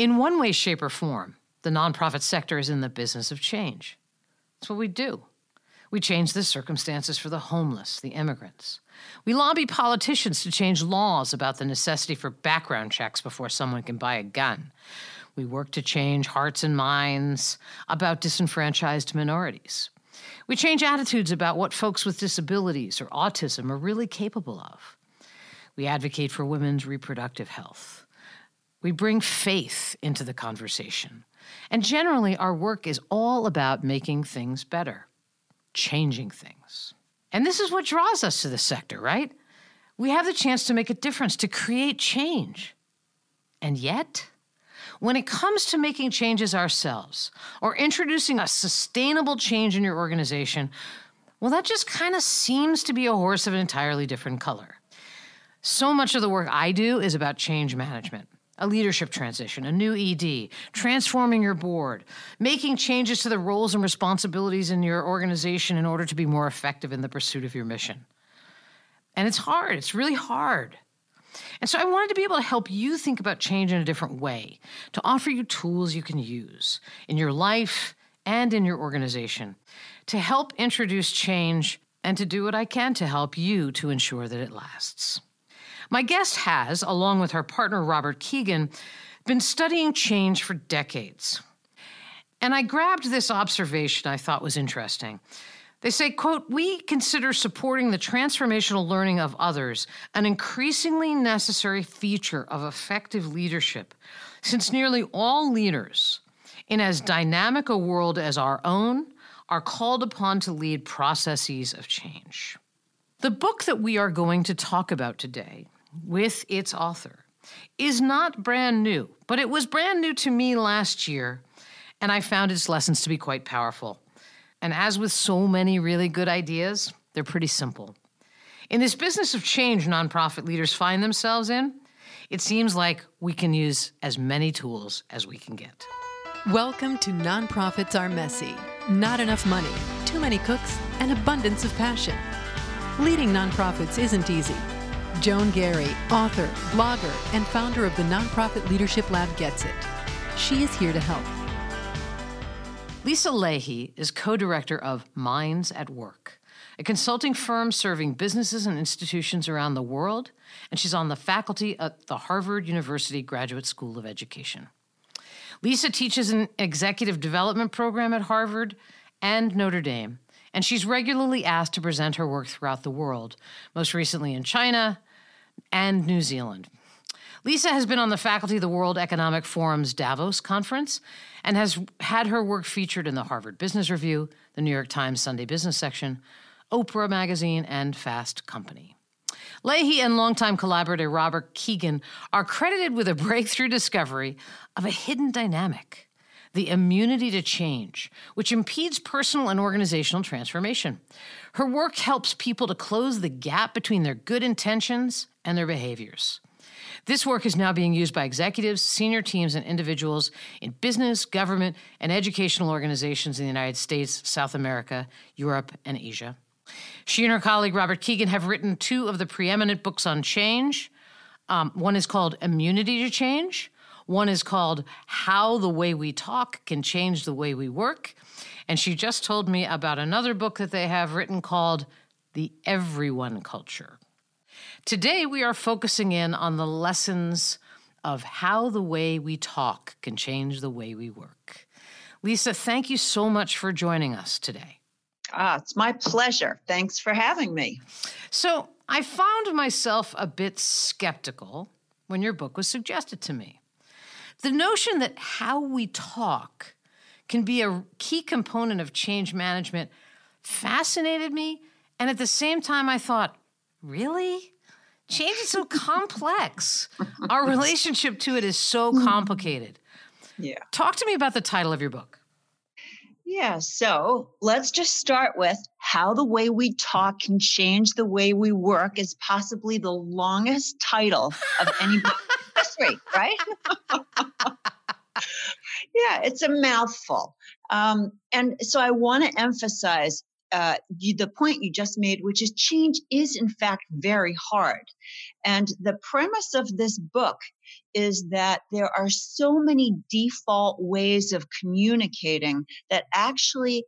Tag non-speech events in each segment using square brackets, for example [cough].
In one way, shape, or form, the nonprofit sector is in the business of change. That's what we do. We change the circumstances for the homeless, the immigrants. We lobby politicians to change laws about the necessity for background checks before someone can buy a gun. We work to change hearts and minds about disenfranchised minorities. We change attitudes about what folks with disabilities or autism are really capable of. We advocate for women's reproductive health. We bring faith into the conversation. And generally, our work is all about making things better, changing things. And this is what draws us to the sector, right? We have the chance to make a difference, to create change. And yet, when it comes to making changes ourselves or introducing a sustainable change in your organization, well, that just kind of seems to be a horse of an entirely different color. So much of the work I do is about change management a leadership transition, a new ED, transforming your board, making changes to the roles and responsibilities in your organization in order to be more effective in the pursuit of your mission. And it's hard, it's really hard. And so I wanted to be able to help you think about change in a different way, to offer you tools you can use in your life and in your organization to help introduce change and to do what I can to help you to ensure that it lasts. My guest has, along with her partner Robert Kegan, been studying change for decades. And I grabbed this observation I thought was interesting. They say, quote, we consider supporting the transformational learning of others an increasingly necessary feature of effective leadership, since nearly all leaders in as dynamic a world as our own are called upon to lead processes of change. The book that we are going to talk about today with its author is not brand new, but it was brand new to me last year, and I found its lessons to be quite powerful. And as with so many really good ideas, they're pretty simple. In this business of change nonprofit leaders find themselves in, it seems like we can use as many tools as we can get. Welcome to Nonprofits Are Messy. Not enough money, too many cooks, and abundance of passion. Leading nonprofits isn't easy Joan Garry, author, blogger, and founder of the nonprofit Leadership Lab, gets it. She is here to help. Lisa Lahey is co director of Minds at Work, a consulting firm serving businesses and institutions around the world, and she's on the faculty at the Harvard University Graduate School of Education. Lisa teaches an executive development program at Harvard and Notre Dame, and she's regularly asked to present her work throughout the world, most recently in China, and New Zealand. Lisa has been on the faculty of the World Economic Forum's Davos conference and has had her work featured in the Harvard Business Review, the New York Times Sunday Business section, Oprah Magazine, and Fast Company. Lahey and longtime collaborator Robert Kegan are credited with a breakthrough discovery of a hidden dynamic the immunity to change, which impedes personal and organizational transformation. Her work helps people to close the gap between their good intentions and their behaviors. This work is now being used by executives, senior teams, and individuals in business, government, and educational organizations in the United States, South America, Europe, and Asia. She and her colleague Robert Kegan have written two of the preeminent books on change. Um, one is called Immunity to Change, one is called How the Way We Talk Can Change the Way We Work. And she just told me about another book that they have written called The Everyone Culture. Today, we are focusing in on the lessons of how the way we talk can change the way we work. Lisa, thank you so much for joining us today. Ah, it's my pleasure. Thanks for having me. So, I found myself a bit skeptical when your book was suggested to me. The notion that how we talk can be a key component of change management fascinated me. And at the same time, I thought, really? Change is so complex. [laughs] Our relationship to it is so complicated. Yeah. Talk to me about the title of your book. Yeah, so let's just start with how the way we talk can change the way we work is possibly the longest title of [laughs] any book history, right? [laughs] yeah, it's a mouthful. Um, and so I want to emphasize uh, you, the point you just made, which is change is in fact very hard. And the premise of this book is that there are so many default ways of communicating that actually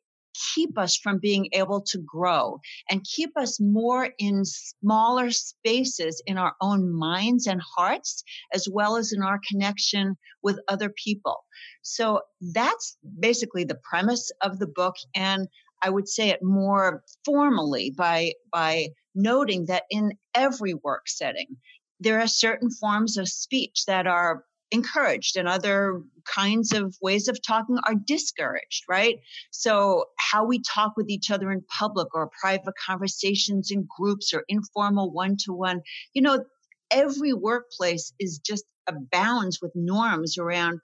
keep us from being able to grow and keep us more in smaller spaces in our own minds and hearts, as well as in our connection with other people. So that's basically the premise of the book. And I would say it more formally by, by noting that in every work setting, there are certain forms of speech that are encouraged and other kinds of ways of talking are discouraged, right? So, how we talk with each other in public or private conversations in groups or informal one to one, you know, every workplace is just abounds with norms around,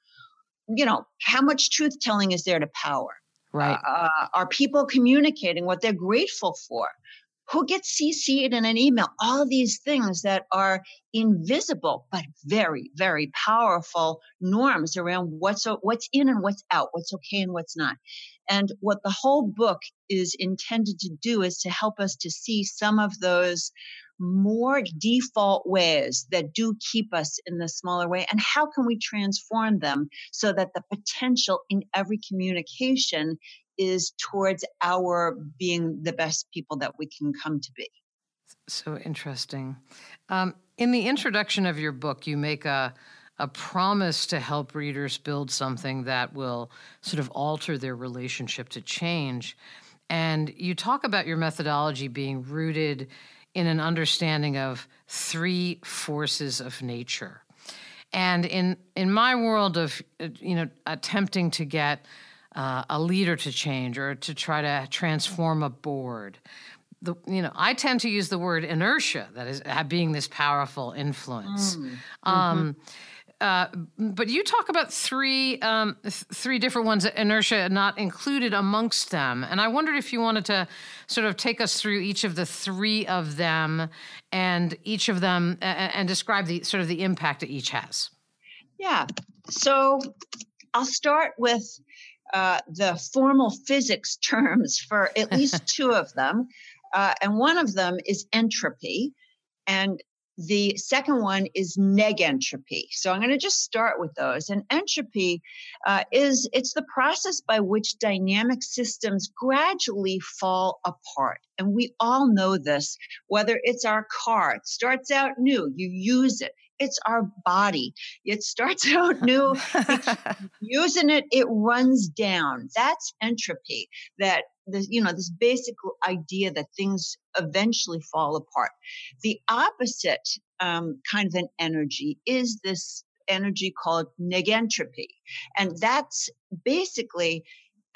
you know, how much truth telling is there to power? Right. Uh, are people communicating what they're grateful for? who gets CC'd in an email, all these things that are invisible but very, very powerful norms around what's what's in and what's out, what's okay and what's not. And what the whole book is intended to do is to help us to see some of those more default ways that do keep us in the smaller way and how can we transform them so that the potential in every communication is towards our being the best people that we can come to be. So interesting. Um, in the introduction of your book, you make a a promise to help readers build something that will sort of alter their relationship to change. And you talk about your methodology being rooted in an understanding of three forces of nature. And in in my world of you know attempting to get uh, a leader to change or to try to transform a board. The, you know, I tend to use the word inertia, that is being this powerful influence. Mm. Um, mm-hmm. Uh, but you talk about three um, th- three different ones, inertia not included amongst them, and I wondered if you wanted to sort of take us through each of the three of them, and each of them, uh, and describe the sort of the impact that each has. Yeah. So I'll start with uh, the formal physics [laughs] terms for at least [laughs] two of them. Uh, and one of them is entropy. And the second one is negentropy. So I'm going to just start with those. And entropy uh, is it's the process by which dynamic systems gradually fall apart. And we all know this, whether it's our car, it starts out new, you use it, it's our body. It starts [laughs] out [laughs] new, using it, it runs down. That's entropy. That the, you know, this basic idea that things eventually fall apart. The opposite um, kind of an energy is this energy called negentropy. And that's basically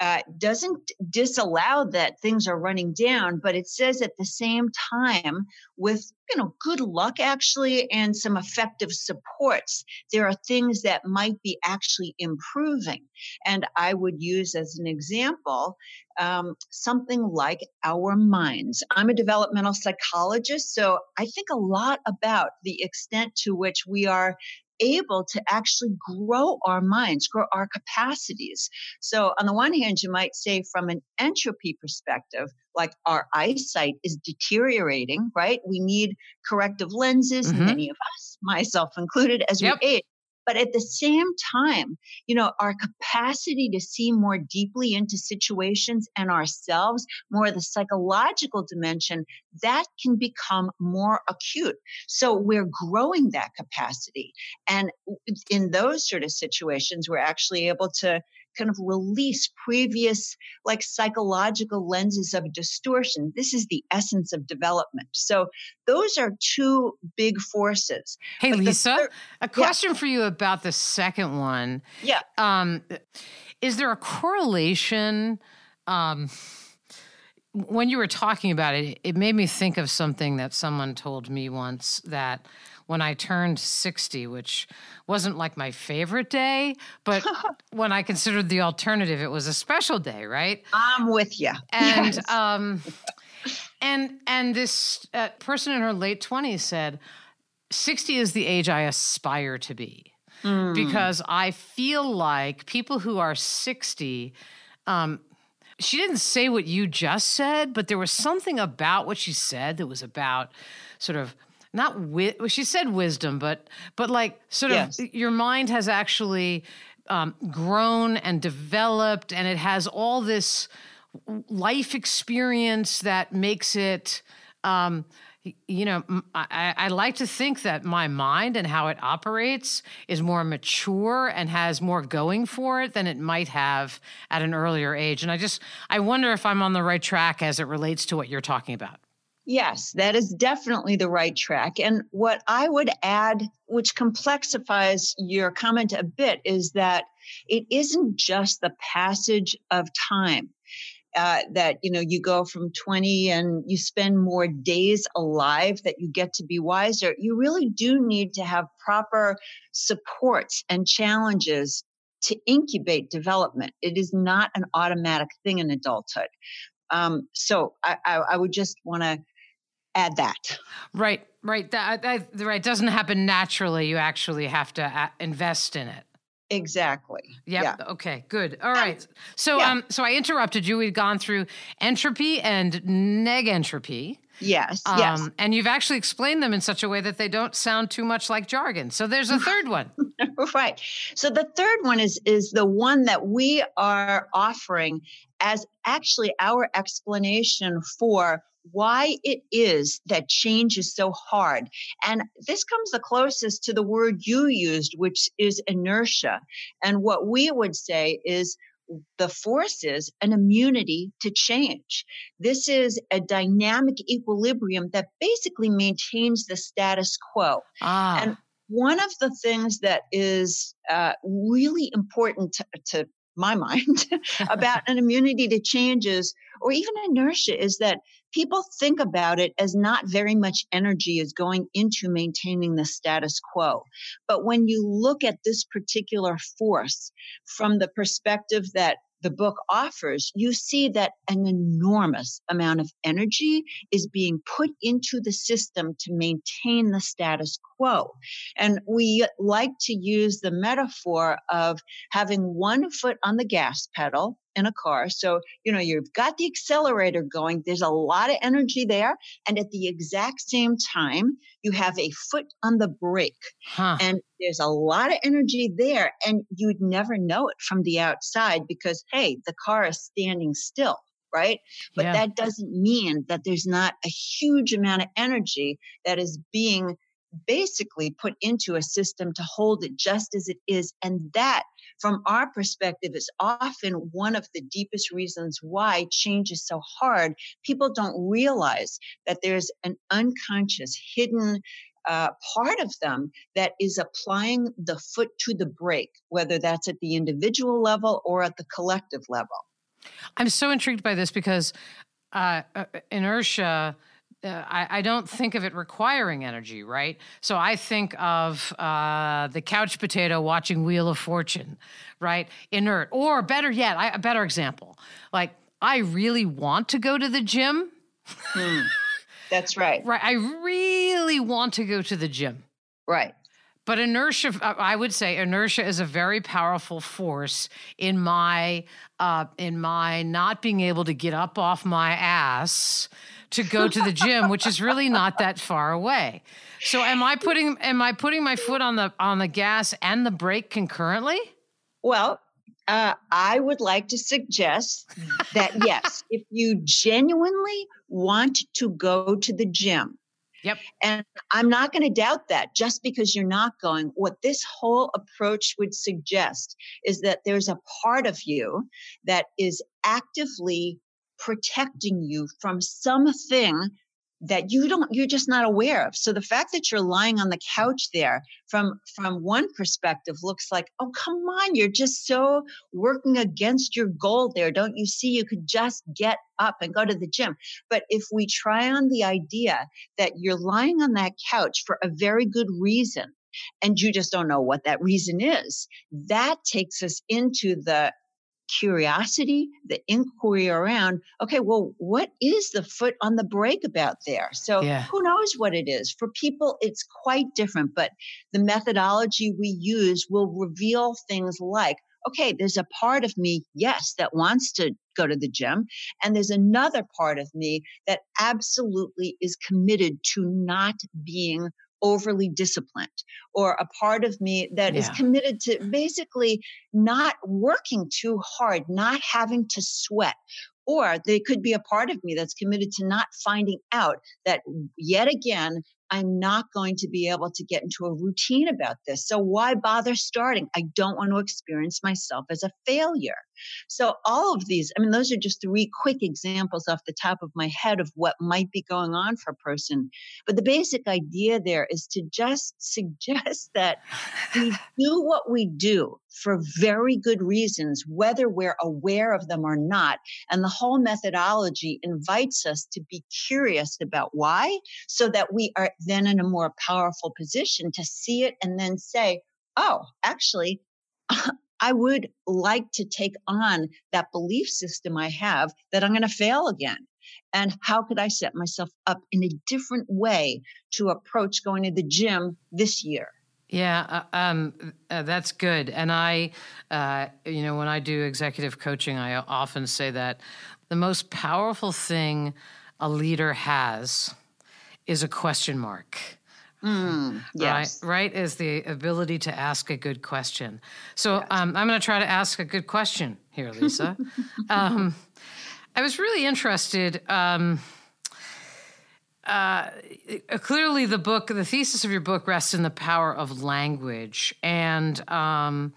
uh, doesn't disallow that things are running down, but it says at the same time, with you know good luck actually and some effective supports, there are things that might be actually improving. And I would use as an example um, something like our minds. I'm a developmental psychologist, so I think a lot about the extent to which we are able to actually grow our minds, grow our capacities. So, on the one hand, you might say from an entropy perspective, like our eyesight is deteriorating, right? We need corrective lenses, mm-hmm. many of us, [laughs] myself included, as yep. we age. But at the same time, you know, our capacity to see more deeply into situations and ourselves, more the psychological dimension, that can become more acute. So we're growing that capacity. And in those sort of situations, we're actually able to kind of release previous like psychological lenses of distortion. This is the essence of development. So those are two big forces. Hey, but Lisa, third, a question yeah. for you about the second one. Yeah. Um, is there a correlation? Um, when you were talking about it, it made me think of something that someone told me once that when I turned 60, which wasn't like my favorite day, but [laughs] when I considered the alternative, it was a special day, right? I'm with you. And yes. um, and and this uh, person in her late 20s said, 60 is the age I aspire to be. Mm. Because I feel like people who are 60 um, she didn't say what you just said, but there was something about what she said that was about sort of not wi- well, she said wisdom, but but like sort yes. of your mind has actually um, grown and developed, and it has all this life experience that makes it. Um, you know, I, I, like to think that my mind and how it operates is more mature and has more going for it than it might have at an earlier age. And I just, I wonder if I'm on the right track as it relates to what you're talking about. Yes, that is definitely the right track. And what I would add, which complexifies your comment a bit, is that it isn't just the passage of time. Uh, that you know you go from 20 and you spend more days alive that you get to be wiser you really do need to have proper supports and challenges to incubate development it is not an automatic thing in adulthood um, so I, I, I would just want to add that. Right, right. That, that right doesn't happen naturally. You actually have to uh, invest in it. Exactly. Yep. Yeah. Okay. Good. All right. So, yeah. um, so I interrupted you. We'd gone through entropy and negentropy. Yes. Um, yes. And you've actually explained them in such a way that they don't sound too much like jargon. So there's a third one. [laughs] right. So the third one is is the one that we are offering as actually our explanation for why it is that change is so hard. And this comes the closest to the word you used, which is inertia. And what we would say is the force is an immunity to change. This is a dynamic equilibrium that basically maintains the status quo. Ah. And one of the things that is uh, really important to, to my mind [laughs] about [laughs] an immunity to changes or even inertia is that people think about it as not very much energy is going into maintaining the status quo. But when you look at this particular force from the perspective that the book offers, you see that an enormous amount of energy is being put into the system to maintain the status quo. And we like to use the metaphor of having one foot on the gas pedal in a car. So, you know, you've got the accelerator going, there's a lot of energy there. And at the exact same time, you have a foot on the brake. Huh. And there's a lot of energy there. And you'd never know it from the outside because, hey, the car is standing still. Right. But yeah. that doesn't mean that there's not a huge amount of energy that is being basically put into a system to hold it just as it is. And that, from our perspective, is often one of the deepest reasons why change is so hard. People don't realize that there's an unconscious, hidden uh, part of them that is applying the foot to the brake, whether that's at the individual level or at the collective level. I'm so intrigued by this because uh, uh inertia uh, I, I, don't think of it requiring energy, right? So I think of uh, the couch potato watching Wheel of Fortune, right? Inert. Or better yet, I, a better example, like I really want to go to the gym. Hmm. [laughs] That's right. right. I really want to go to the gym. Right. But inertia, I would say, inertia is a very powerful force in my uh, in my not being able to get up off my ass to go to the gym, which is really not that far away. So am I putting am I putting my foot on the on the gas and the brake concurrently? Well, uh, I would like to suggest that yes, if you genuinely want to go to the gym, Yep. And I'm not going to doubt that just because you're not going. What this whole approach would suggest is that there's a part of you that is actively protecting you from something that you don't you're just not aware of. So the fact that you're lying on the couch there from from one perspective looks like oh come on you're just so working against your goal there. Don't you see you could just get up and go to the gym? But if we try on the idea that you're lying on that couch for a very good reason and you just don't know what that reason is that takes us into the curiosity, the inquiry around, okay, well, what is the foot on the brake about there? So yeah. who knows what it is? For people, it's quite different, but the methodology we use will reveal things like, okay, there's a part of me, yes, that wants to go to the gym. And there's another part of me that absolutely is committed to not being overly disciplined or a part of me that yeah. is committed to basically not working too hard, not having to sweat. Or there could be a part of me that's committed to not finding out that yet again, I'm not going to be able to get into a routine about this. So why bother starting? I don't want to experience myself as a failure. So all of these, I mean, those are just three quick examples off the top of my head of what might be going on for a person. But the basic idea there is to just [laughs] suggest that we [laughs] do what we do for very good reasons, whether we're aware of them or not. And the whole methodology invites us to be curious about why, so that we are then in a more powerful position to see it and then say, oh, actually, [laughs] I would like to take on that belief system I have that I'm going to fail again. And how could I set myself up in a different way to approach going to the gym this year? Yeah, uh, um, uh, that's good. And I, uh, you know, when I do executive coaching, I often say that the most powerful thing a leader has is a question mark. Mm, yes. Right, right is the ability to ask a good question. So yes. um, I'm going to try to ask a good question here, Lisa. [laughs] um, I was really interested. Um, uh, clearly, the book, the thesis of your book rests in the power of language. And um,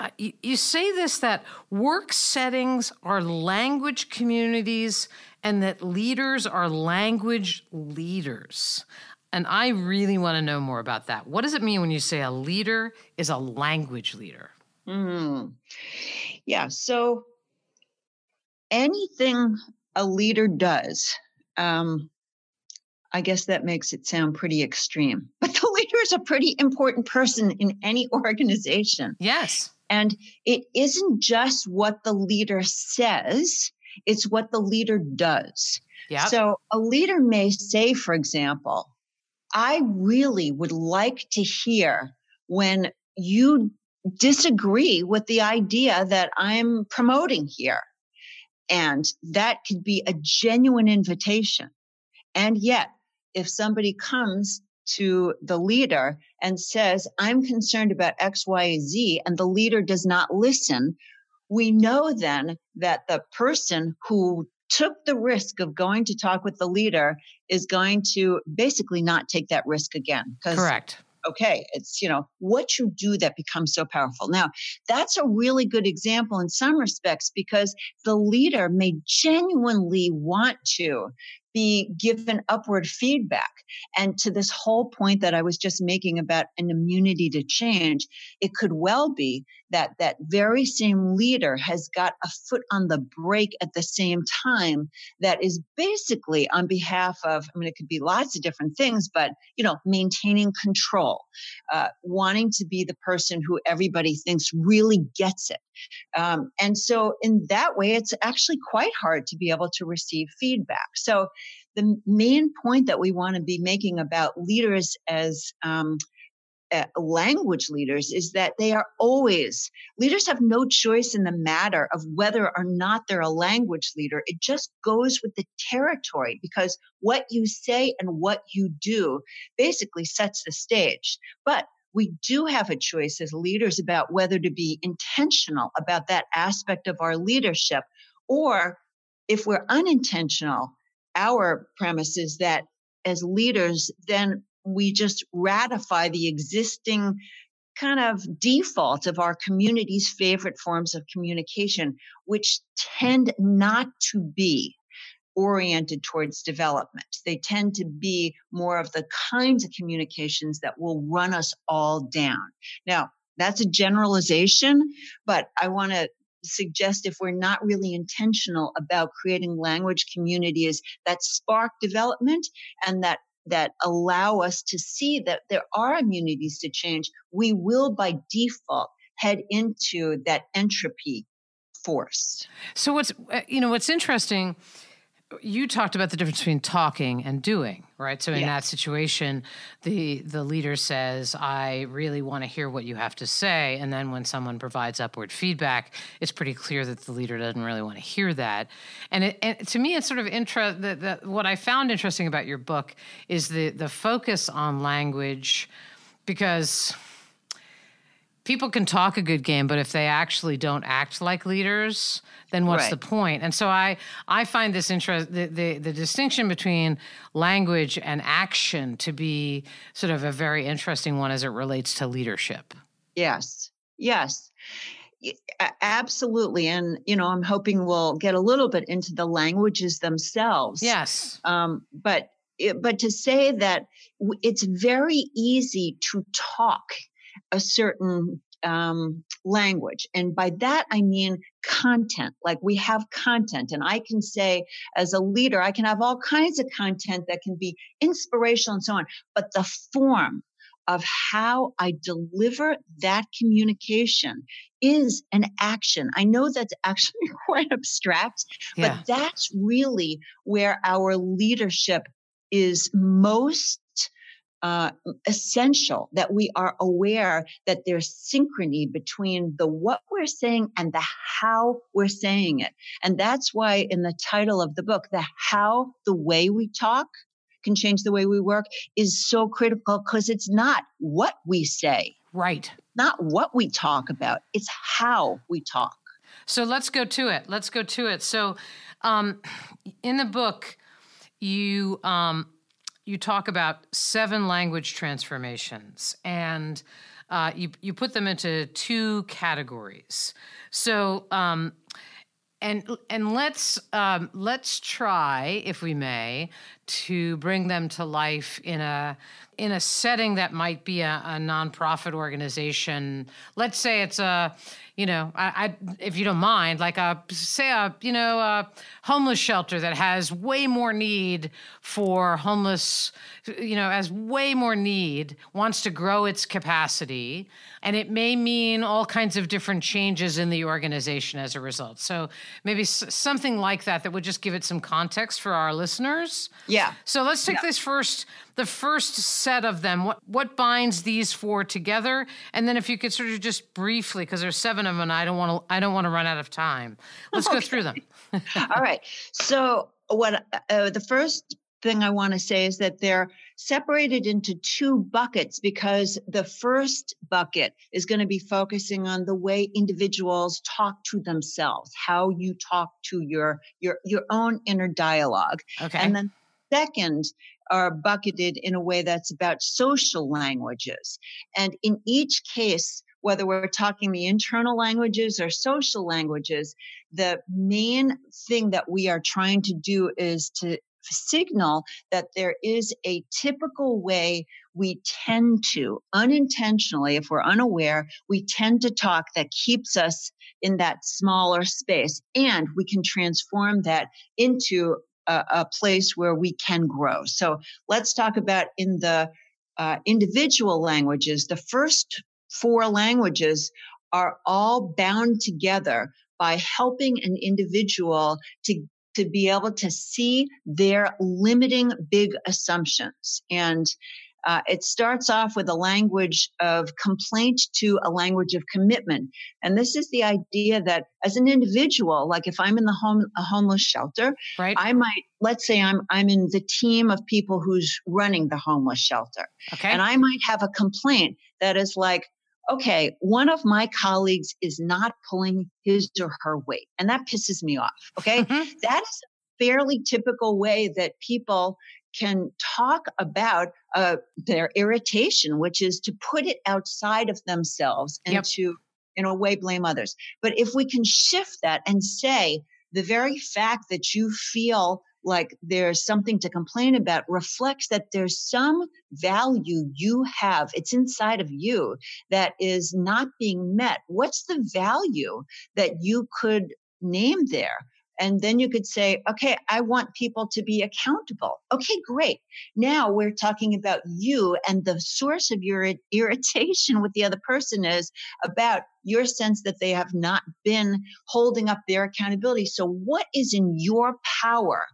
uh, you, you say this that work settings are language communities and that leaders are language leaders. And I really want to know more about that. What does it mean when you say a leader is a language leader? Mm. Yeah. So anything a leader does, um, I guess that makes it sound pretty extreme. [laughs] But the leader is a pretty important person in any [laughs] organization. Yes. And it isn't just what the leader says, it's what the leader does. Yep. So a leader may say, for example, I really would like to hear when you disagree with the idea that I'm promoting here. And that could be a genuine invitation. And yet, if somebody comes to the leader and says, I'm concerned about X, Y, Z, and the leader does not listen, we know then that the person who took the risk of going to talk with the leader is going to basically not take that risk again. Correct. Okay, it's, you know, what you do that becomes so powerful. Now, that's a really good example in some respects because the leader may genuinely want to be given upward feedback. And to this whole point that I was just making about an immunity to change, it could well be that that very same leader has got a foot on the brake at the same time that is basically on behalf of i mean it could be lots of different things but you know maintaining control uh, wanting to be the person who everybody thinks really gets it. Um, and so in that way it's actually quite hard to be able to receive feedback. So the main point that we want to be making about leaders as um, uh, language leaders is that they are always leaders have no choice in the matter of whether or not they're a language leader. It just goes with the territory because what you say and what you do basically sets the stage. But we do have a choice as leaders about whether to be intentional about that aspect of our leadership or if we're unintentional our premise is that as leaders then we just ratify the existing kind of default of our community's favorite forms of communication, which mm. tend not to be oriented towards development. They tend to be more of the kinds of communications that will run us all down. Now, that's a generalization, but I want to suggest if we're not really intentional about creating language communities that spark development and that that allow us to see that there are immunities to change, we will by default head into that entropy force. So what's uh, you know what's interesting you talked about the difference between talking and doing, right? So in yeah. that situation, the the leader says, "I really want to hear what you have to say," and then when someone provides upward feedback, it's pretty clear that the leader doesn't really want to hear that. And, it, and to me, it's sort of interest. what I found interesting about your book is the the focus on language, because people can talk a good game, but if they actually don't act like leaders, then what's right. the point? And so I I find this interest the, the, the distinction between language and action to be sort of a very interesting one as it relates to leadership. Yes. Yes. Absolutely. And, you know, I'm hoping we'll get a little bit into the languages themselves. Yes. Um, but, but to say that it's very easy to talk a certain um, language. And by that, I mean content. Like we have content, and I can say, as a leader, I can have all kinds of content that can be inspirational and so on. But the form of how I deliver that communication is an action. I know that's actually [laughs] quite abstract, yeah. but that's really where our leadership is most uh, essential that we are aware that there's synchrony between the what we're saying and the how we're saying it. And that's why in the title of the book, the how, the way we talk can change the way we work is so critical because it's not what we say. Right. Not what we talk about, it's how we talk. So let's go to it. Let's go to it. So um, in the book, you um, you talk about seven language transformations and uh, you, you put them into two categories. So, um, and and let's um, let's try, if we may, to bring them to life in a in a setting that might be a, a nonprofit organization. Let's say it's a you know, I, I, if you don't mind, like a say a you know a homeless shelter that has way more need for homeless, you know, has way more need, wants to grow its capacity, and it may mean all kinds of different changes in the organization as a result. So maybe s- something like that that would just give it some context for our listeners. Yeah. So let's take yeah. this first the first set of them. What what binds these four together? And then if you could sort of just briefly, because there's seven of them, and I don't want to I don't want to run out of time. Let's okay. go through them. All right. So what uh, the first thing I want to say is that they're separated into two buckets because the first bucket is going to be focusing on the way individuals talk to themselves, how you talk to your your your own inner dialogue. Okay. And then second are bucketed in a way that's about social languages. And in each case, whether we're talking the internal languages or social languages, the main thing that we are trying to do is to signal that there is a typical way we tend to unintentionally, if we're unaware, we tend to talk that keeps us in that smaller space. And we can transform that into a, a place where we can grow. So let's talk about in the uh, individual languages, the first four languages are all bound together by helping an individual to to be able to see their limiting big assumptions and uh, it starts off with a language of complaint to a language of commitment. And this is the idea that as an individual, like if I'm in the home, a homeless shelter, right. I might, let's say I'm, I'm in the team of people who's running the homeless shelter. Okay. And I might have a complaint that is like, okay, one of my colleagues is not pulling his or her weight. And that pisses me off. Okay. Mm-hmm. That is a fairly typical way that people can talk about uh, their irritation, which is to put it outside of themselves and yep. to, in a way, blame others. But if we can shift that and say, the very fact that you feel like there's something to complain about reflects that there's some value you have. It's inside of you that is not being met. What's the value that you could name there? And then you could say, okay, I want people to be accountable. Okay, great. Now we're talking about you and the source of your irritation with the other person is about your sense that they have not been holding up their accountability. So, what is in your power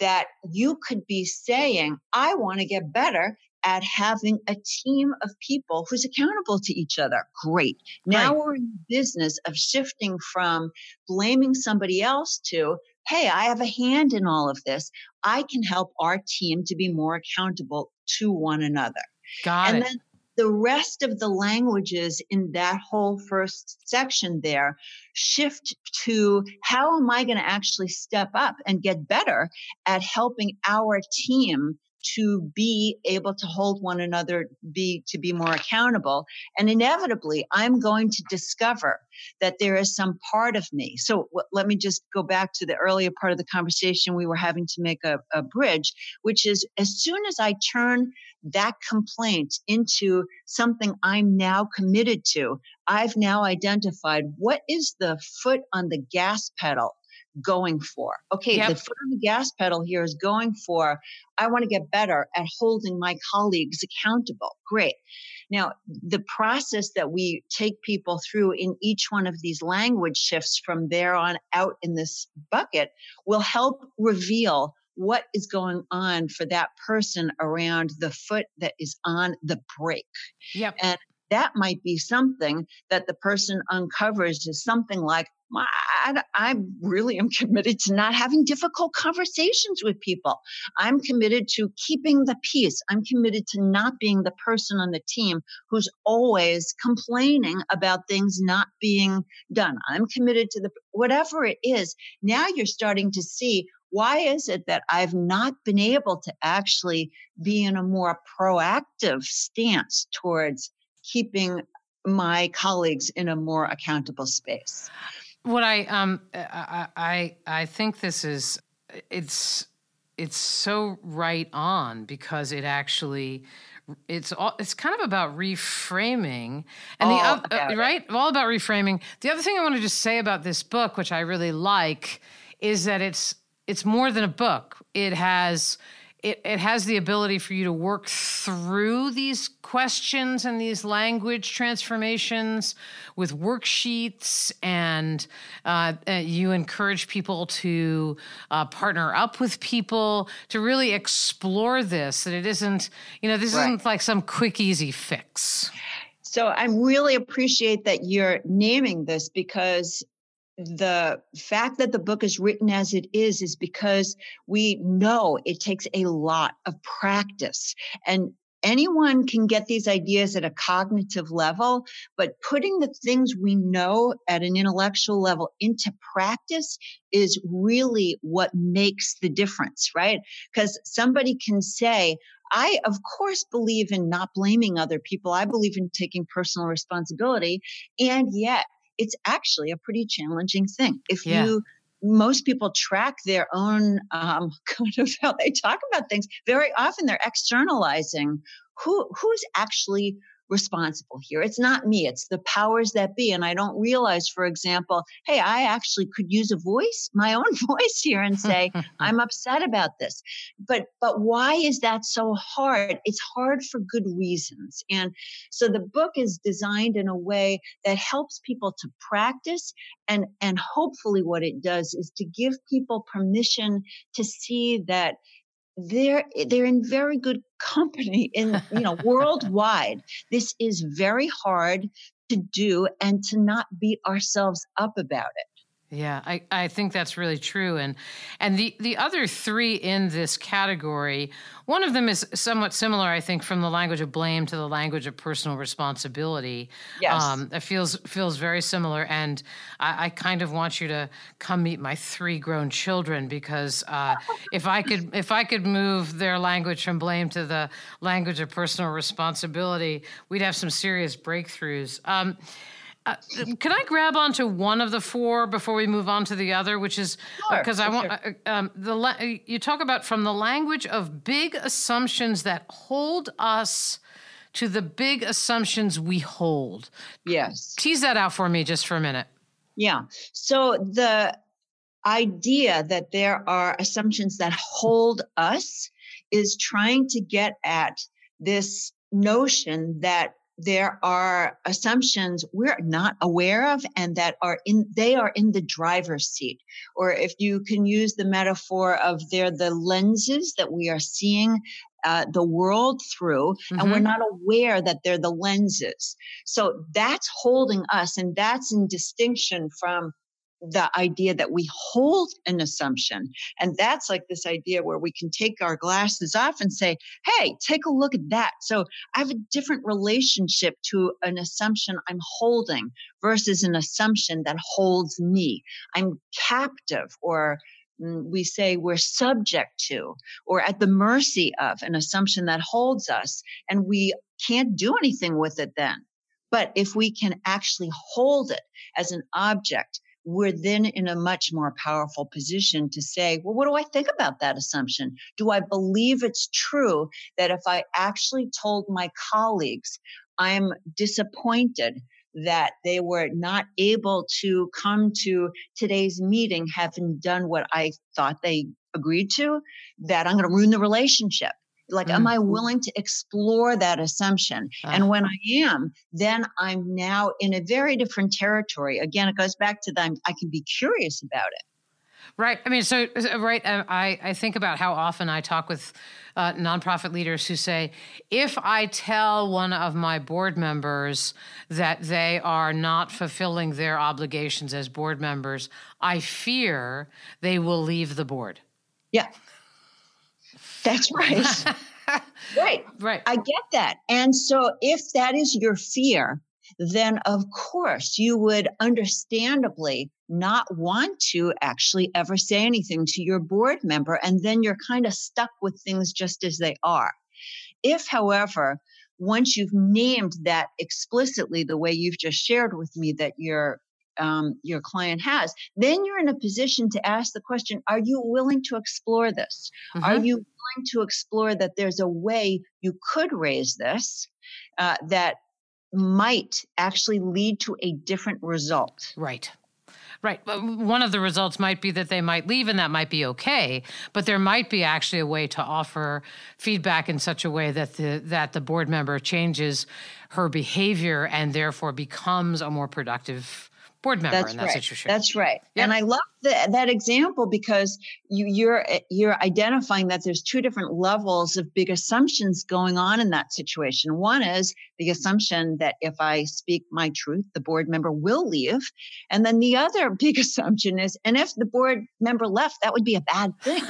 that you could be saying, I want to get better at having a team of people who's accountable to each other. Great. Now right. we're in the business of shifting from blaming somebody else to, hey, I have a hand in all of this. I can help our team to be more accountable to one another. Got and it. then the rest of the languages in that whole first section there shift to how am I going to actually step up and get better at helping our team to be able to hold one another be to be more accountable. And inevitably i'm going to discover that there is some part of me. So w- let me just go back to the earlier part of the conversation we were having to make a, a bridge which is as soon as i turn that complaint into something i'm now committed to i've now identified what is the foot on the gas pedal going for. Okay, yep. the foot on the gas pedal here is going for, I want to get better at holding my colleagues accountable. Great. Now, the process that we take people through in each one of these language shifts from there on out in this bucket will help reveal what is going on for that person around the foot that is on the brake. Yep. And that might be something that the person uncovers is something like I, I really am committed to not having difficult conversations with people. I'm committed to keeping the peace. I'm committed to not being the person on the team who's always complaining about things not being done. I'm committed to the whatever it is. Now you're starting to see why is it that I've not been able to actually be in a more proactive stance towards keeping my colleagues in a more accountable space? what I um I I I think this is it's it's so right on because it actually it's all it's kind of about reframing and all the other right? All about reframing. The other thing i want to just say about this book which i really like is that it's it's more than a book. It has it, it has the ability for you to work through these questions and these language transformations with worksheets and uh, uh, you encourage people to uh, partner up with people to really explore this that it isn't you know this right. isn't like some quick easy fix so i really appreciate that you're naming this because the fact that the book is written as it is is because we know it takes a lot of practice and anyone can get these ideas at a cognitive level but putting the things we know at an intellectual level into practice is really what makes the difference right because somebody can say I, of course, believe in not blaming other people. I believe in taking personal responsibility. And yet, it's actually a pretty challenging thing. If yeah. you most people track their own um, [laughs] kind of how they talk about things. Very often they're externalizing who who's actually responsible here. It's not me, it's the powers that be. And I don't realize, for example, hey, I actually could use a voice, my own [laughs] voice here and say, I'm upset about this. But but why is that so hard? It's hard for good reasons. And so the book is designed in a way that helps people to practice and and hopefully what it does is to give people permission to see that they're eh, they're in very good company in you know worldwide. This is very hard to do and to not beat ourselves up about it yeah, I, I think that's really true. And and the, the other three in this category, one of them is somewhat similar, I think, from the language of blame to the language of personal responsibility. Yes. Um, it feels feels very similar. And I, I, kind of want you to come meet my three grown children because uh, if I could if I could move their language from blame to the language of personal responsibility, we'd have some serious breakthroughs. Um, uh, can I grab onto one of the four before we move on to the other, which is because sure, I want sure. uh, um, the la- you talk about from the language of big assumptions that hold us to the big assumptions we hold. Yes. Tease that out for me just for a minute. Yeah. So the idea that there are assumptions that hold us is trying to get at this notion that there are assumptions we're not aware of and that are in they are in the driver's seat or if you can use the metaphor of they're the lenses that we are seeing uh, the world through mm-hmm. and we're mm-hmm. not aware that they're the lenses so that's holding us and that's in distinction from the idea that we hold an assumption. And that's like this idea where we can take our glasses off and say, hey, take a look at that. So I have a different relationship to an assumption I'm holding versus an assumption that holds me. I'm captive or mm, we say we're subject to or at the mercy of an assumption that holds us and we can't do anything with it then. But if we can actually hold it as an object we're then in a much more powerful position to say, well, what do I think about that assumption? Do I believe it's true that if I actually told my colleagues I'm disappointed that they were not able to come to today's meeting having done what I thought they agreed to, that I'm going to ruin the relationship? Like, mm. am I willing to explore that assumption? Uh. And when I am, then I'm now in a very different territory. Again, it goes back to them. I can be curious about it. Right. I mean, so, right. Uh, I, I think about how often I talk with uh, nonprofit leaders who say, if I tell one of my board members that they are not fulfilling their obligations as board members, I fear they will leave the board. Yeah. That's right. [laughs] right. Right. I get that. And so if that is your fear, then of course you would understandably not want to actually ever say anything to your board member. And then you're kind of stuck with things just as they are. If, however, once you've named that explicitly the way you've just shared with me that you're um, your client has, then you're in a position to ask the question Are you willing to explore this? Mm-hmm. Are you willing to explore that there's a way you could raise this uh, that might actually lead to a different result? Right. Right. One of the results might be that they might leave, and that might be okay. But there might be actually a way to offer feedback in such a way that the that the board member changes her behavior and therefore becomes a more productive board member that's in that right. situation. That's right. Yep. And I love the, that example because you, you're you're identifying that there's two different levels of big assumptions going on in that situation. One is the assumption that if I speak my truth, the board member will leave, and then the other [laughs] big assumption is, and if the board member left, that would be a bad thing.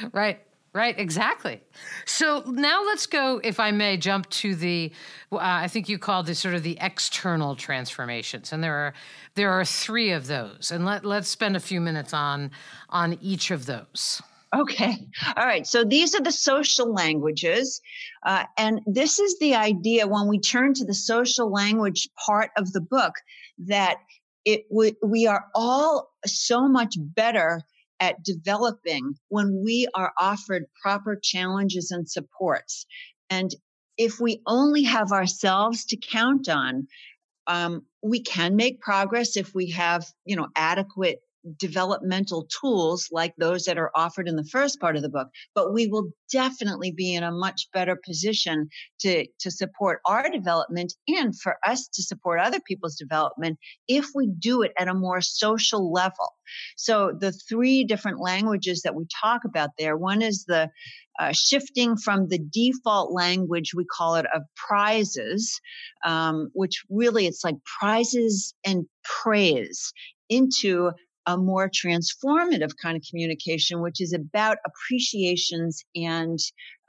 [laughs] right. Right, exactly. So now let's go, if I may, jump to the. Uh, I think you called this sort of the external transformations, and there are there are three of those, and let let's spend a few minutes on on each of those. Okay, all right. So these are the social languages, uh, and this is the idea when we turn to the social language part of the book that it we, we are all so much better at developing when we are offered proper challenges and supports. And if we only have ourselves to count on, um, we can make progress if we have, you know, adequate developmental tools like those that are offered in the first part of the book but we will definitely be in a much better position to to support our development and for us to support other people's development if we do it at a more social level. So the three different languages that we talk about there one is the uh, shifting from the default language we call it of prizes um, which really it's like prizes and praise into a more transformative kind of communication, which is about appreciations and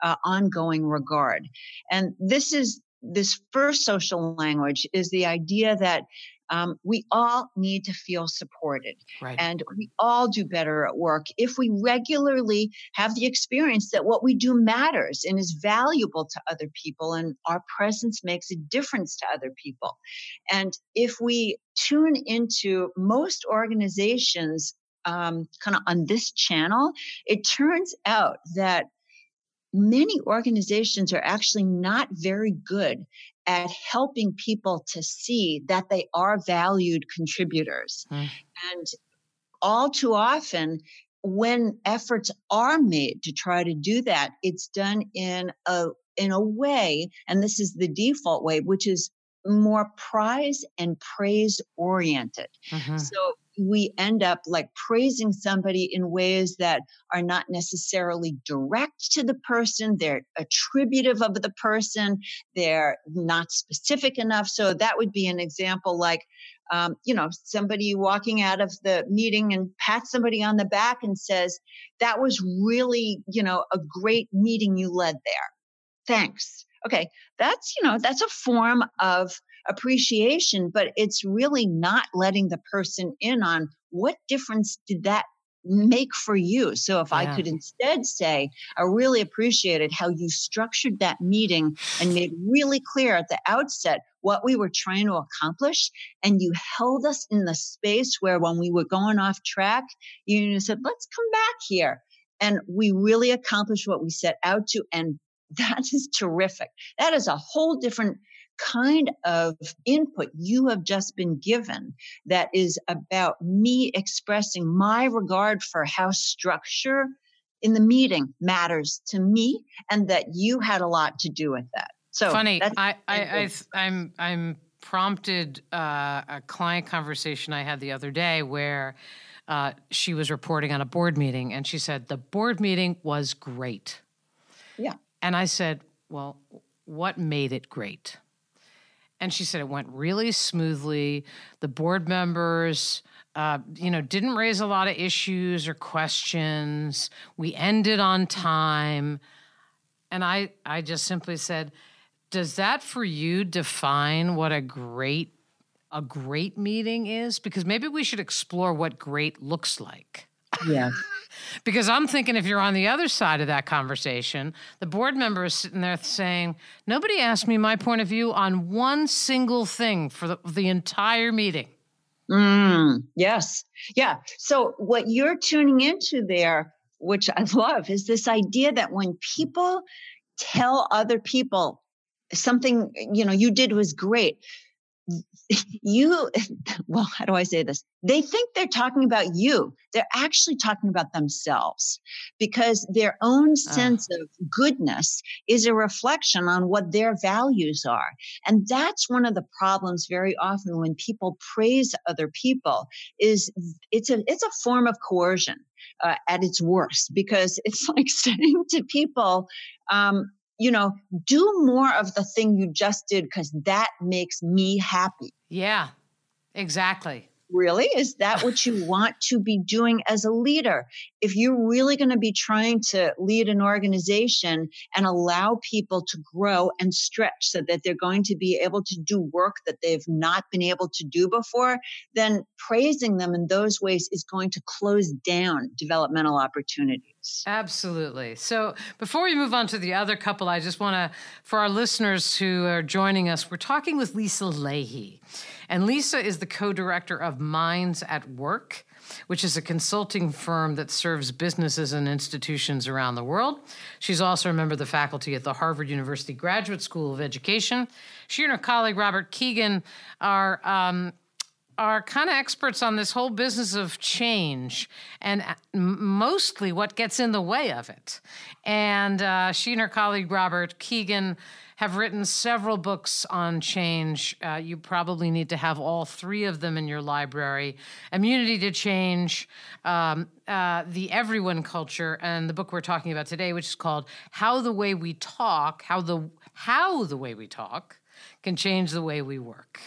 uh, ongoing regard. And this is this first social language is the idea that um, we all need to feel supported. Right. And we all do better at work if we regularly have the experience that what we do matters and is valuable to other people and our presence makes a difference to other people. And if we tune into most organizations um, kind of on this channel, it turns out that many organizations are actually not very good at helping people to see that they are valued contributors. Mm. And all too often, when efforts are made to try to do that, it's done in a in a way, and this is the default way, which is more prize and praise oriented. Mm-hmm. So we end up like praising somebody in ways that are not necessarily direct to the person. They're attributive of the person. They're not specific enough. So that would be an example like, um, you know, somebody walking out of the meeting and pats somebody on the back and says, that was really, you know, a great meeting you led there. Thanks. Okay. That's, you know, that's a form of appreciation, but it's really not letting the person in on what difference did that make for you. So if yeah. I could instead say, I really appreciated how you structured that meeting and made really clear at the outset what we were trying to accomplish. And you held us in the space where when we were going off track, you said, let's come back here. And we really accomplished what we set out to. And [laughs] that is terrific. That is a whole different kind of input you have just been given that is about me expressing my regard for how structure in the meeting matters to me and that you had a lot to do with that. So funny. I, I, I, I'm, I'm prompted uh, a client conversation I had the other day where uh, she was reporting on a board meeting and she said the board meeting was great. Yeah. And I said, well, what made it great? And she said it went really smoothly. The board members, uh, you know, didn't raise a lot of issues or questions. We ended on time, and I, I just simply said, "Does that for you define what a great, a great meeting is? Because maybe we should explore what great looks like." Yeah. Because I'm thinking if you're on the other side of that conversation, the board member is sitting there saying, Nobody asked me my point of view on one single thing for the, the entire meeting. Mm, yes. Yeah. So, what you're tuning into there, which I [laughs] love, is this idea that when people tell other people something, you know, you did was great, [laughs] you [laughs] well how do i say this they think they're talking about you they're actually talking about themselves because their own ah. sense uh. of goodness is a reflection on what their values are and that's one of the problems very often when people praise other people is it's a it's a form of coercion uh, at its worst because [laughs] it's like saying to people um, you know, do more of the thing you just did because that makes me happy. Yeah, exactly. Really? Is that what you want to be doing as a leader? If you're really going to be trying to lead an organization and allow people to grow and stretch so that they're going to be able to do work that they've not been able to do before, then praising them in those ways is going to close down developmental opportunities. Absolutely. So before we move on to the other couple, I just want to, for our listeners who are joining us, we're talking with Lisa Lahey. And Lisa is the co director of Minds at Work, which is a consulting firm that serves businesses and institutions around the world. She's also a member of the faculty at the Harvard University Graduate School of Education. She and her colleague Robert Kegan, are um, are kind of experts on this whole business of change and uh, mostly what gets in the way of it. And uh, she and her colleague Robert Kegan have written several books on change. Uh, you probably need to have all three of them in your library Immunity to Change, um, uh, The Everyone Culture, and the book we're talking about today, which is called How the Way We Talk, How the, How the Way We Talk Can Change the Way We Work.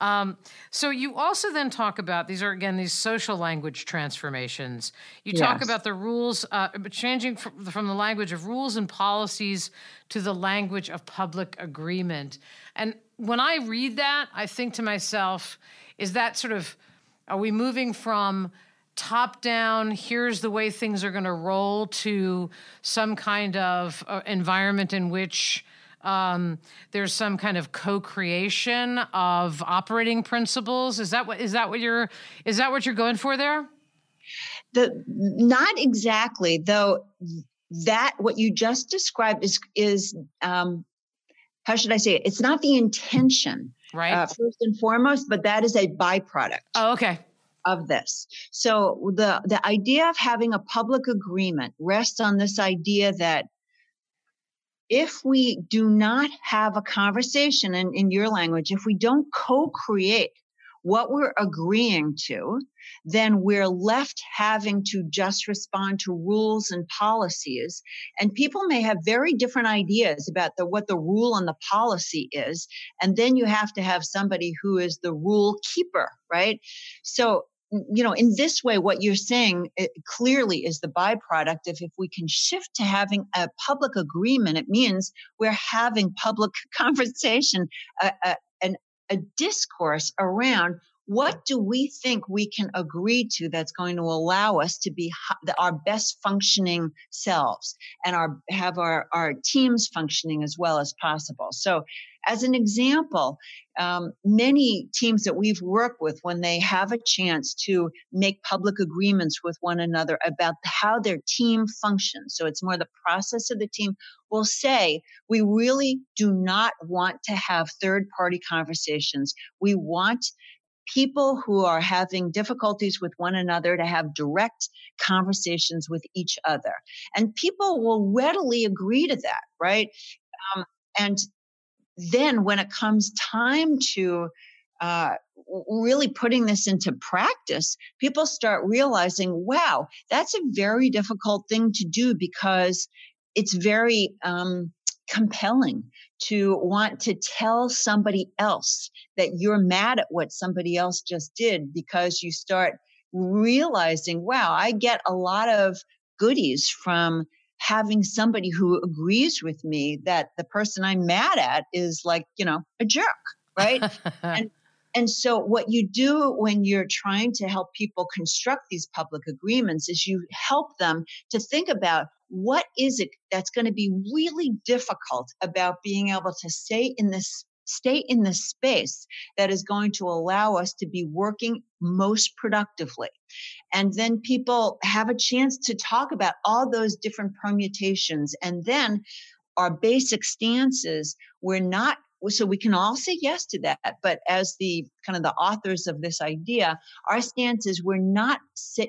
Um, so you also then talk about these are again these social language transformations. You talk yes. about the rules uh, changing from, from the language of rules and policies to the language of public agreement. And when I read that, I think to myself, is that sort of are we moving from top down, here's the way things are going to roll, to some kind of uh, environment in which um, there's some kind of co-creation of operating principles. Is that what is that what you're is that what you're going for there? The not exactly though. That what you just described is is um, how should I say it? It's not the intention, right? Uh, first and foremost, but that is a byproduct. Oh, okay of this. So the the idea of having a public agreement rests on this idea that if we do not have a conversation in, in your language, if we don't co create what we're agreeing to, then we're left having to just respond to rules and policies. And people may have very different ideas about the, what the rule and the policy is. And then you have to have somebody who is the rule keeper, right? So you know, in this way, what you're saying eh, clearly is the byproduct of if we can shift to having a public agreement, it means we're having public [laughs] conversation, a, a, an, a discourse around what do we think we can agree to that's going to allow us to be our best functioning selves and our have our, our teams functioning as well as possible? So as an example um, many teams that we've worked with when they have a chance to make public agreements with one another about how their team functions so it's more the process of the team will say we really do not want to have third party conversations. We want people who are having difficulties with one another to have direct conversations with each other. And people will readily agree to that, right? Um, and then when it comes time to uh, really putting this into practice, people start realizing, wow, that's a very difficult thing to do because it's very um, compelling to want to tell somebody else that you're mad at what somebody else just did because you start realizing, wow, I get a lot of goodies from having somebody who agrees with me that the person I'm mad at is like, you know, a jerk, right? [laughs] and and so what you do when you're trying to help people construct these public agreements is you help them to think about what is it that's going to be really difficult about being able to stay in this stay in the space that is going to allow us to be working most productively. And then people have a chance to talk about all those different permutations. And then our basic stances, we're not so we can all say yes to that but as the kind of the authors of this idea our stance is we're not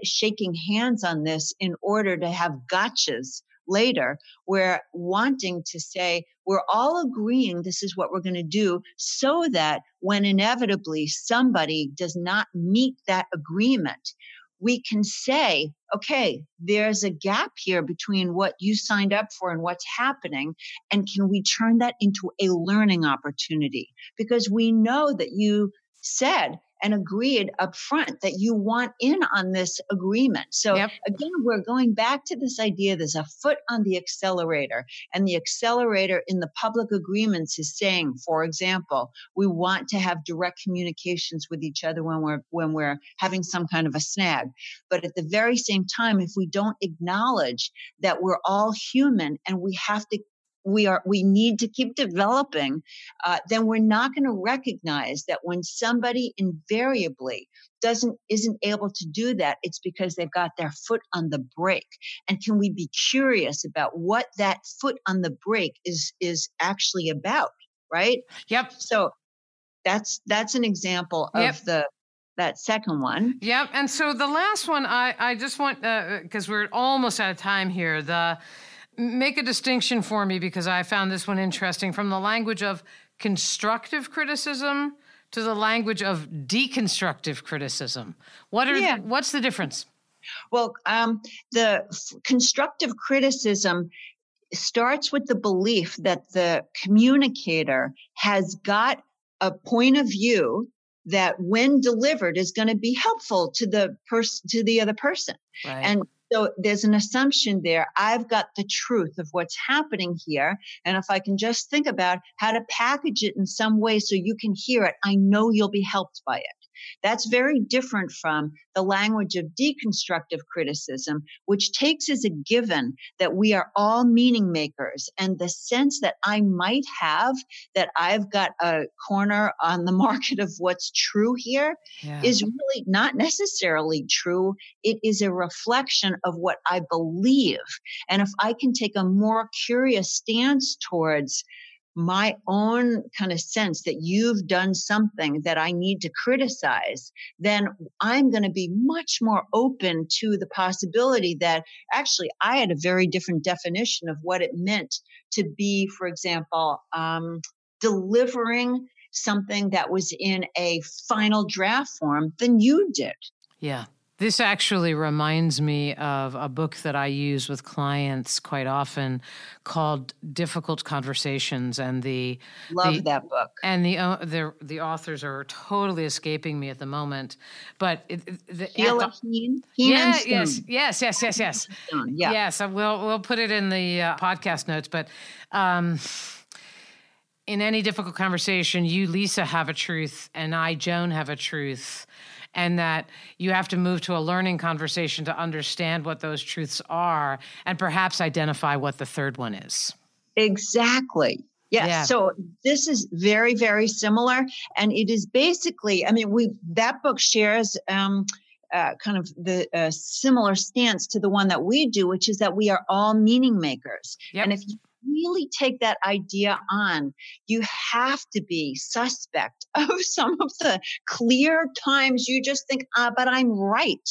shaking hands on this in order to have gotchas later. We're wanting to say we're all agreeing this is what we're going to do so that when inevitably somebody does not meet that agreement we can say, okay, there's a gap here between what you signed up for and what's happening. And can we turn that into a learning opportunity? Because we know that you said and agreed up front that you want in on this agreement. So yep. again, we're going back to this idea there's a foot on the accelerator, and the accelerator in the public agreements is saying, for example, we want to have direct communications with each other when we're when we're having some kind of a snag. But at the very same time, if we don't acknowledge that we're all human and we have to we are we need to keep developing uh, then we're not going to recognize that when somebody invariably doesn't isn't able to do that it's because they've got their foot on the brake and can we be curious about what that foot on the brake is is actually about right yep so that's that's an example of yep. the that second one. Yep. And so the last one, I, I just want, because uh, we're almost out of time here, the make a distinction for me because I found this one interesting from the language of constructive criticism to the language of deconstructive criticism. What are yeah. what's the difference? Well, um, the f- constructive criticism starts with the belief that the communicator has got a point of view that when delivered is going to be helpful to the person to the other person right. and so there's an assumption there. I've got the truth of what's happening here. And if I can just think about how to package it in some way so you can hear it, I know you'll be helped by it. That's very different from the language of deconstructive criticism, which takes as a given that we are all meaning makers. And the sense that I might have that I've got a corner on the [laughs] market of what's true here yeah. is really not necessarily true. It is a reflection of what I believe. And if I can take a more curious stance towards my own kind of sense that you've done something that I need to criticize, then I'm going to be much more open to the possibility that actually I had a very different definition of what it meant to be, for example, um, delivering something that was in a final draft form than you did. Yeah. This actually reminds me of a book that I use with clients quite often called Difficult Conversations and the Love the, that book. And the uh, the the authors are totally escaping me at the moment, but it, the, Sheila Heen, yeah, yes, yes, yes, yes, yes, yeah. yes. We'll we'll put it in the uh, podcast notes, but um, in any difficult conversation, you Lisa have a truth, and I Joan have a truth and that you have to move to a learning conversation to understand what those truths are and perhaps identify what the third one is. Exactly. Yes. Yeah. So this is very, very similar. And it is basically, I mean, we that book shares um, uh, kind of the uh, similar stance to the one that we do, which is that we are all meaning makers. Yep. And if you really take that idea on, you have to be suspect [laughs] of some of the clear times you just think, ah, but I'm right.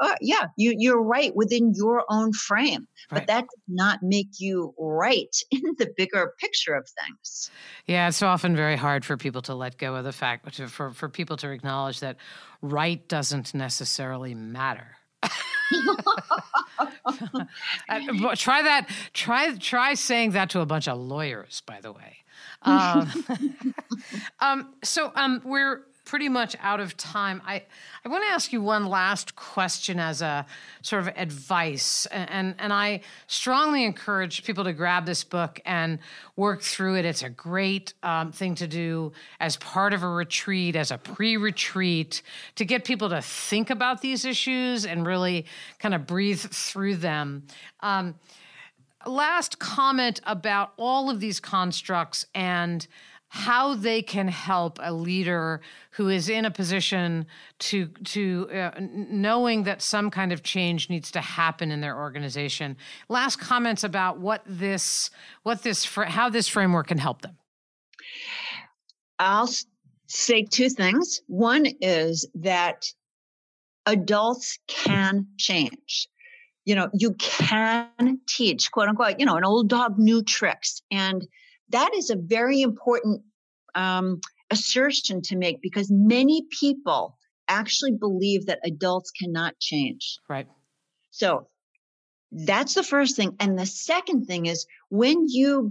Uh, yeah, you, you're right within your own frame, right. but that does not make you right [laughs] in the bigger picture of things. Yeah, it's often very hard for people to let go of the fact, for, for people to acknowledge that right doesn't necessarily matter. [laughs] try that. Try try saying that to a bunch of lawyers. By the way. Um, [laughs] um, so um, we're pretty much out of time. I, I want to ask you one last question as a sort of advice. And, and, and, I strongly encourage people to grab this book and work through it. It's a great um, thing to do as part of a retreat, as a pre retreat, to get people to think about these issues and really kind of breathe through them. Um, last comment about all of these constructs and how they can help a leader who is in a position to to uh, knowing that some kind of change needs to happen in their organization. Last comments about what this what this how this framework can help them. I'll say two things. One is that adults can change you know you can teach quote unquote you know an old dog new tricks and that is a very important um, assertion to make because many people actually believe that adults cannot change. Right. So that's the first thing. And the second thing is when you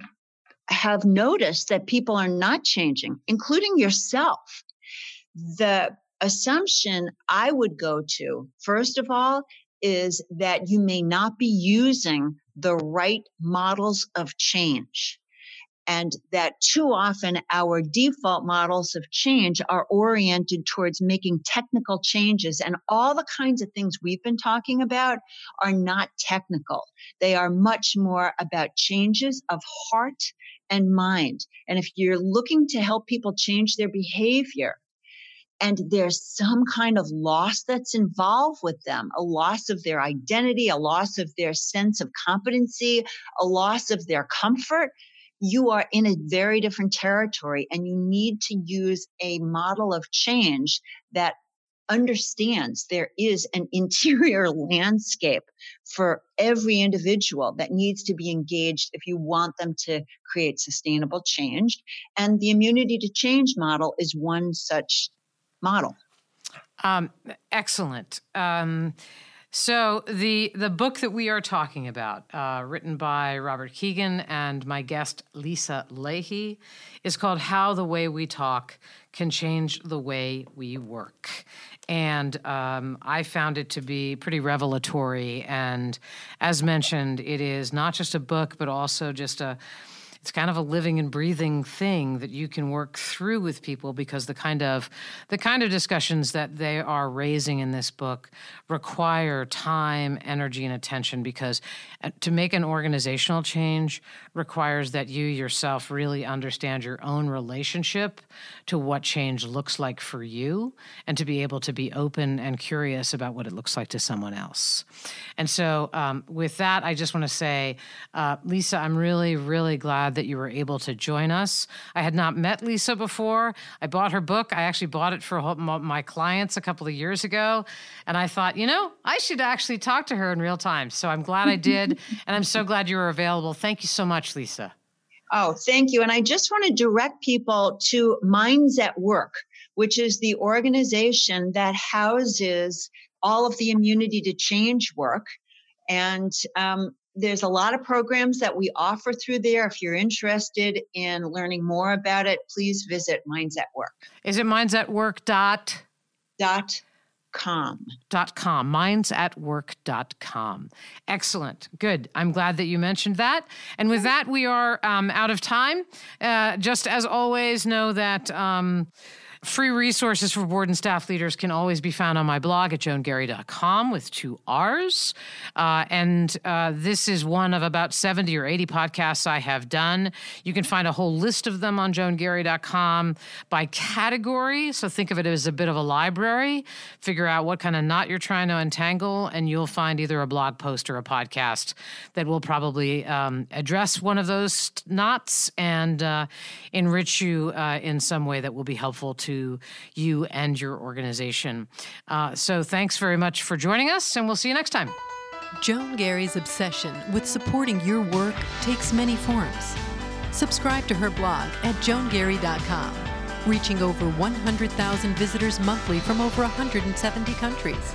have noticed that people are not changing, including yourself, the assumption I would go to, first of all, is that you may not be using the right models of change and that too often our default models of change are oriented towards making technical changes and all the kinds of things we've been talking about are not technical. They are much more about changes of heart and mind. And if you're looking to help people change their behavior and there's some kind of loss that's involved with them a loss of their identity, a loss of their sense of competency, a loss of their comfort you are in a very different territory and you need to use a model of change that understands there is an [laughs] interior landscape for every individual that needs to be engaged if you want them to create sustainable change. And the immunity to change model is one such model. Um, excellent. Um, so the the book that we are talking about, uh, written by Robert Kegan and my guest Lisa Lahey, is called "How the Way We Talk Can Change the Way We Work," and um, I found it to be pretty revelatory. And as mentioned, it is not just a book, but also just a it's kind of a living and breathing thing that you can work through with people because the kind of the kind of discussions that they are raising in this book require time, energy, and attention because uh, to make an organizational change requires that you yourself really understand your own relationship to what change looks like for you and to be able to be open and curious about what it looks like to someone else. And so, um, with that, I just want to say, uh, Lisa, I'm really, really glad glad that you were able to join us. I had not met Lisa before. I bought her book. I actually bought it for my clients a couple of years ago. And I thought, you know, I should actually talk to her in real time. So I'm glad I did. [laughs] and I'm so glad you were available. Thank you so much, Lisa. Oh, thank you. And I just want to direct people to Minds at Work, which is the organization that houses all of the immunity to change work. And um, there's a lot of programs that we offer through there. If you're interested in learning more about it, please visit Minds at Work. Is it Minds at Work dot? Dot com. Dot com, mindsatwork.com. Excellent. Good. I'm glad that you mentioned that. And with that, we are um, out of time. Uh, just as always, know that. Um, Free resources for board and staff leaders can always be found on my blog at joangarry.com with two R's. Uh, and uh, this is one of about 70 or 80 podcasts I have done. You can find a whole list of them on joangarry.com by category. So think of it as a bit of a library. Figure out what kind of knot you're trying to untangle, and you'll find either a blog post or a podcast that will probably um, address one of those knots and uh, enrich you uh, in some way that will be helpful to to you and your organization. Uh, so thanks very much for joining us, and we'll see you next time. Joan Garry's obsession with supporting your work takes many forms. Subscribe to her blog at joangarry.com, reaching over 100,000 visitors monthly from over 170 countries.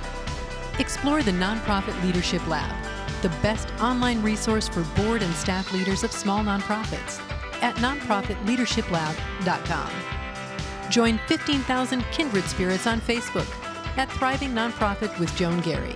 Explore the Nonprofit Leadership Lab, the best online resource for board and staff leaders of small nonprofits at nonprofitleadershiplab.com. Join 15,000 kindred spirits on Facebook at Thriving Nonprofit with Joan Garry.